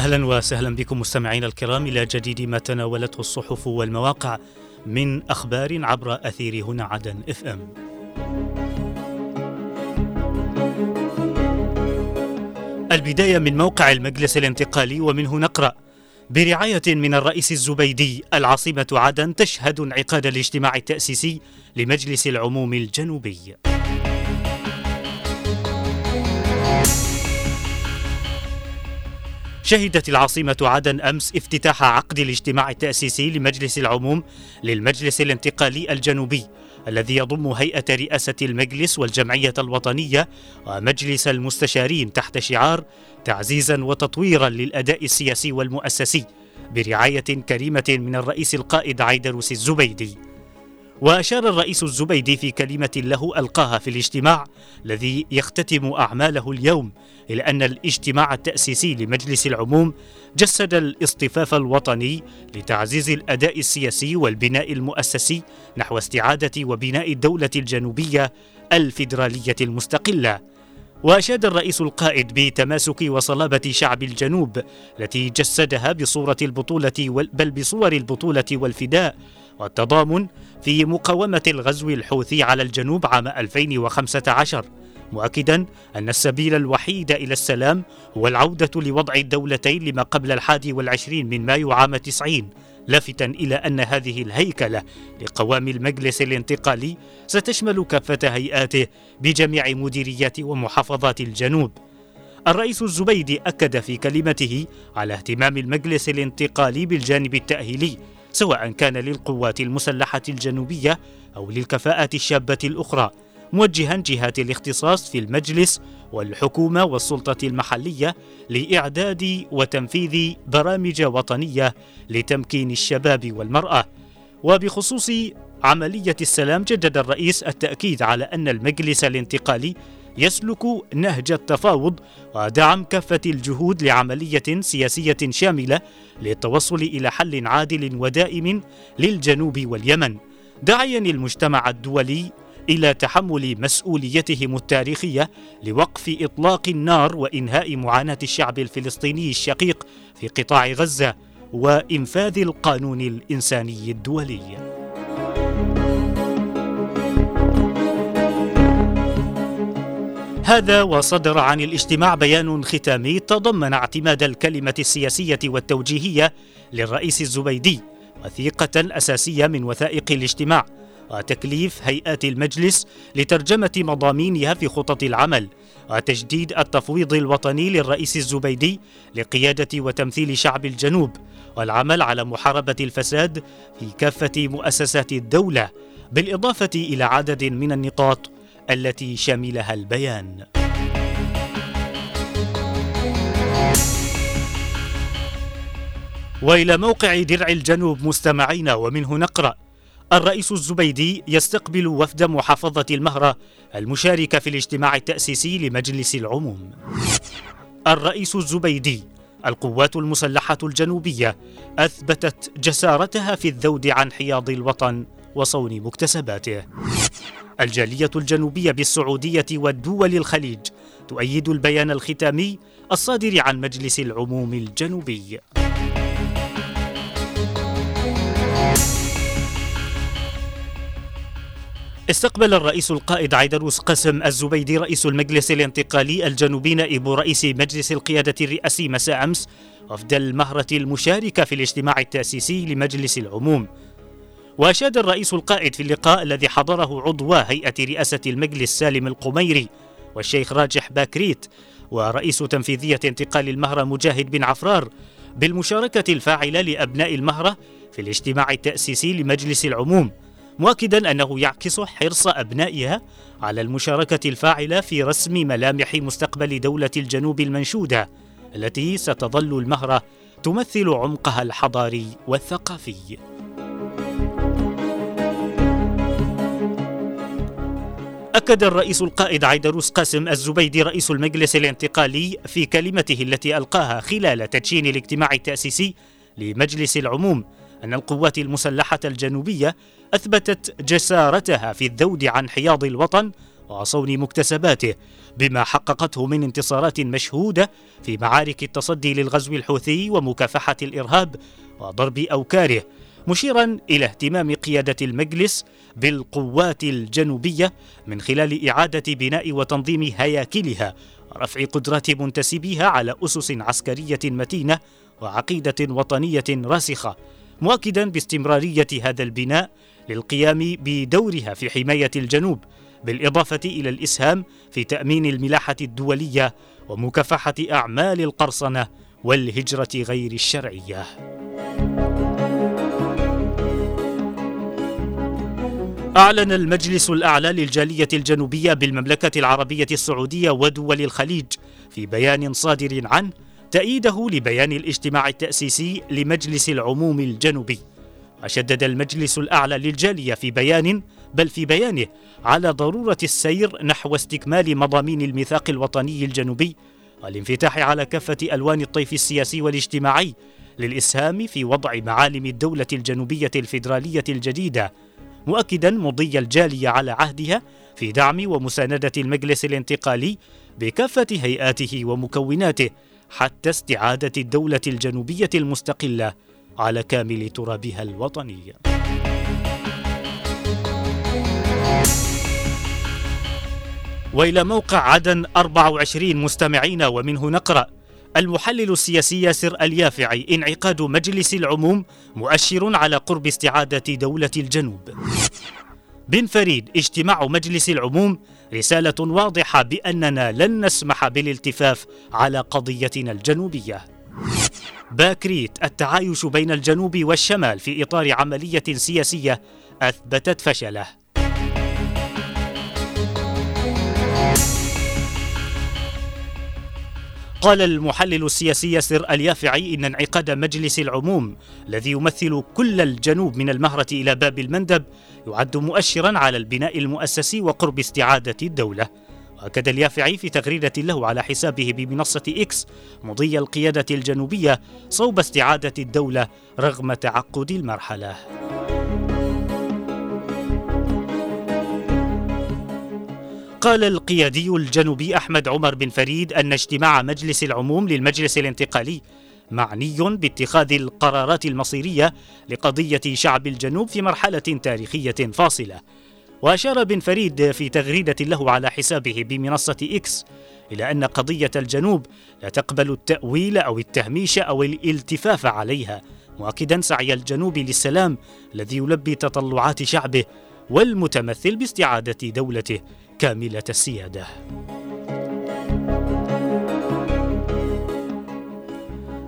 أهلا وسهلا بكم مستمعينا الكرام إلى جديد ما تناولته الصحف والمواقع من أخبار عبر أثير هنا عدن إف إم. البداية من موقع المجلس الانتقالي ومنه نقرأ برعاية من الرئيس الزبيدي العاصمة عدن تشهد انعقاد الاجتماع التأسيسي لمجلس العموم الجنوبي. شهدت العاصمة عدن أمس افتتاح عقد الاجتماع التأسيسي لمجلس العموم للمجلس الانتقالي الجنوبي الذي يضم هيئة رئاسة المجلس والجمعية الوطنية ومجلس المستشارين تحت شعار تعزيزا وتطويرا للأداء السياسي والمؤسسي برعاية كريمة من الرئيس القائد عيدروس الزبيدي. وأشار الرئيس الزبيدي في كلمة له ألقاها في الاجتماع الذي يختتم أعماله اليوم إلى أن الاجتماع التأسيسي لمجلس العموم جسد الاصطفاف الوطني لتعزيز الأداء السياسي والبناء المؤسسي نحو استعادة وبناء الدولة الجنوبية الفيدرالية المستقلة. وأشاد الرئيس القائد بتماسك وصلابة شعب الجنوب التي جسدها بصورة البطولة بل بصور البطولة والفداء والتضامن في مقاومة الغزو الحوثي على الجنوب عام 2015 مؤكدا أن السبيل الوحيد إلى السلام هو العودة لوضع الدولتين لما قبل الحادي والعشرين من مايو عام 90 لافتا إلى أن هذه الهيكلة لقوام المجلس الانتقالي ستشمل كافة هيئاته بجميع مديريات ومحافظات الجنوب. الرئيس الزبيدي أكد في كلمته على اهتمام المجلس الانتقالي بالجانب التأهيلي سواء كان للقوات المسلحة الجنوبية أو للكفاءات الشابة الأخرى موجها جهات الاختصاص في المجلس والحكومة والسلطة المحلية لإعداد وتنفيذ برامج وطنية لتمكين الشباب والمرأة. وبخصوص عملية السلام جدد الرئيس التأكيد على أن المجلس الانتقالي يسلك نهج التفاوض ودعم كافة الجهود لعملية سياسية شاملة للتوصل إلى حل عادل ودائم للجنوب واليمن. داعيا المجتمع الدولي إلى تحمل مسؤوليتهم التاريخية لوقف إطلاق النار وإنهاء معاناة الشعب الفلسطيني الشقيق في قطاع غزة وإنفاذ القانون الإنساني الدولي. هذا وصدر عن الاجتماع بيان ختامي تضمن اعتماد الكلمة السياسية والتوجيهية للرئيس الزبيدي وثيقة أساسية من وثائق الاجتماع وتكليف هيئات المجلس لترجمة مضامينها في خطط العمل وتجديد التفويض الوطني للرئيس الزبيدي لقيادة وتمثيل شعب الجنوب والعمل على محاربة الفساد في كافة مؤسسات الدولة بالإضافة إلى عدد من النقاط التي شملها البيان. وإلى موقع درع الجنوب مستمعين ومنه نقرأ الرئيس الزبيدي يستقبل وفد محافظة المهرة المشاركة في الاجتماع التأسيسي لمجلس العموم. الرئيس الزبيدي القوات المسلحة الجنوبية أثبتت جسارتها في الذود عن حياض الوطن وصون مكتسباته الجالية الجنوبية بالسعودية والدول الخليج تؤيد البيان الختامي الصادر عن مجلس العموم الجنوبي. استقبل الرئيس القائد عيدروس قسم الزبيدي رئيس المجلس الانتقالي الجنوبي نائب رئيس مجلس القيادة الرئاسي مساء أمس وفد المهرة المشاركة في الاجتماع التأسيسي لمجلس العموم وأشاد الرئيس القائد في اللقاء الذي حضره عضو هيئة رئاسة المجلس سالم القميري والشيخ راجح باكريت ورئيس تنفيذية انتقال المهرة مجاهد بن عفرار بالمشاركة الفاعلة لأبناء المهرة في الاجتماع التأسيسي لمجلس العموم مؤكدا أنه يعكس حرص أبنائها على المشاركة الفاعلة في رسم ملامح مستقبل دولة الجنوب المنشودة التي ستظل المهرة تمثل عمقها الحضاري والثقافي. أكد الرئيس القائد عيدروس قاسم الزبيدي رئيس المجلس الانتقالي في كلمته التي ألقاها خلال تدشين الاجتماع التأسيسي لمجلس العموم أن القوات المسلحة الجنوبية أثبتت جسارتها في الذود عن حياض الوطن وصون مكتسباته بما حققته من انتصارات مشهودة في معارك التصدي للغزو الحوثي ومكافحة الإرهاب وضرب أوكاره مشيرا إلى اهتمام قيادة المجلس بالقوات الجنوبية من خلال إعادة بناء وتنظيم هياكلها ورفع قدرات منتسبيها على أسس عسكرية متينة وعقيدة وطنية راسخة مؤكدا باستمرارية هذا البناء للقيام بدورها في حماية الجنوب بالإضافة إلى الإسهام في تأمين الملاحة الدولية ومكافحة أعمال القرصنة والهجرة غير الشرعية. أعلن المجلس الأعلى للجالية الجنوبية بالمملكة العربية السعودية ودول الخليج في بيان صادر عنه تأييده لبيان الاجتماع التأسيسي لمجلس العموم الجنوبي. وشدد المجلس الأعلى للجالية في بيان بل في بيانه على ضرورة السير نحو استكمال مضامين الميثاق الوطني الجنوبي والانفتاح على كافة ألوان الطيف السياسي والاجتماعي للإسهام في وضع معالم الدولة الجنوبية الفيدرالية الجديدة مؤكدا مضي الجالية على عهدها في دعم ومساندة المجلس الانتقالي بكافة هيئاته ومكوناته حتى استعادة الدولة الجنوبية المستقلة على كامل ترابها الوطني. وإلى موقع عدن 24 مستمعين ومنه نقرأ المحلل السياسي ياسر اليافعي انعقاد مجلس العموم مؤشر على قرب استعادة دولة الجنوب. بن فريد اجتماع مجلس العموم رسالة واضحة بأننا لن نسمح بالالتفاف على قضيتنا الجنوبية. باكريت التعايش بين الجنوب والشمال في إطار عملية سياسية أثبتت فشله. قال المحلل السياسي ياسر اليافعي إن انعقاد مجلس العموم الذي يمثل كل الجنوب من المهرة إلى باب المندب يعد مؤشرا على البناء المؤسسي وقرب استعادة الدولة. وأكد اليافعي في تغريدة له على حسابه بمنصة إكس مضي القيادة الجنوبية صوب استعادة الدولة رغم تعقد المرحلة. قال القيادي الجنوبي أحمد عمر بن فريد أن اجتماع مجلس العموم للمجلس الانتقالي معني باتخاذ القرارات المصيرية لقضية شعب الجنوب في مرحلة تاريخية فاصلة. وأشار بن فريد في تغريدة له على حسابه بمنصة إكس إلى أن قضية الجنوب لا تقبل التأويل أو التهميش أو الالتفاف عليها مؤكدا سعي الجنوب للسلام الذي يلبي تطلعات شعبه والمتمثل باستعادة دولته كاملة السيادة.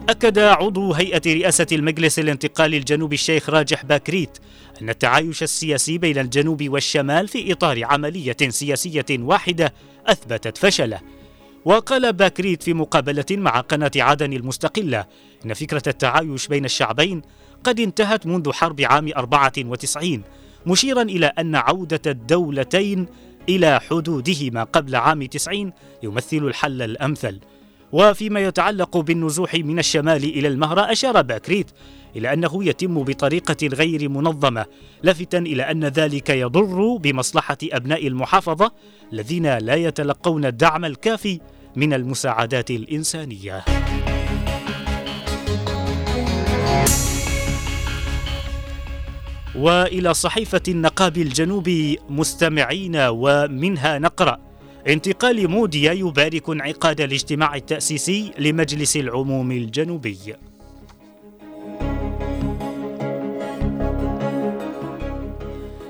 أكد عضو هيئة رئاسة المجلس الانتقالي الجنوبي الشيخ راجح باكريت أن التعايش السياسي بين الجنوب والشمال في إطار عملية سياسية واحدة أثبتت فشله. وقال باكريت في مقابلة مع قناة عدن المستقلة إن فكرة التعايش بين الشعبين قد انتهت منذ حرب عام 94 مشيرا إلى أن عودة الدولتين إلى حدودهما قبل عام 90 يمثل الحل الأمثل. وفيما يتعلق بالنزوح من الشمال إلى المهرة أشار باكريت إلى أنه يتم بطريقة غير منظمة لافتا إلى أن ذلك يضر بمصلحة أبناء المحافظة الذين لا يتلقون الدعم الكافي من المساعدات الإنسانية. وإلى صحيفة النقاب الجنوبي مستمعين ومنها نقرأ انتقال موديا يبارك انعقاد الاجتماع التأسيسي لمجلس العموم الجنوبي.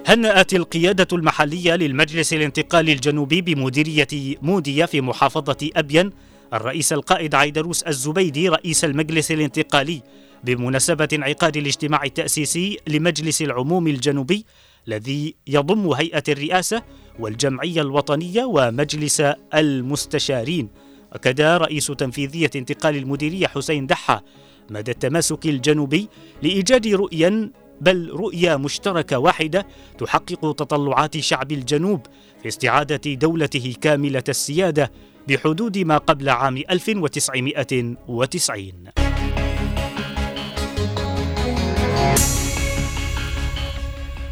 هنأت القيادة المحلية للمجلس الانتقالي الجنوبي بمديرية موديا في محافظة أبين الرئيس القائد عيدروس الزبيدي رئيس المجلس الانتقالي بمناسبة انعقاد الاجتماع التأسيسي لمجلس العموم الجنوبي الذي يضم هيئة الرئاسة والجمعية الوطنية ومجلس المستشارين أكد رئيس تنفيذية انتقال المديرية حسين دحة مدى التماسك الجنوبي لإيجاد رؤيا بل رؤية مشتركة واحدة تحقق تطلعات شعب الجنوب في استعادة دولته كاملة السيادة بحدود ما قبل عام 1990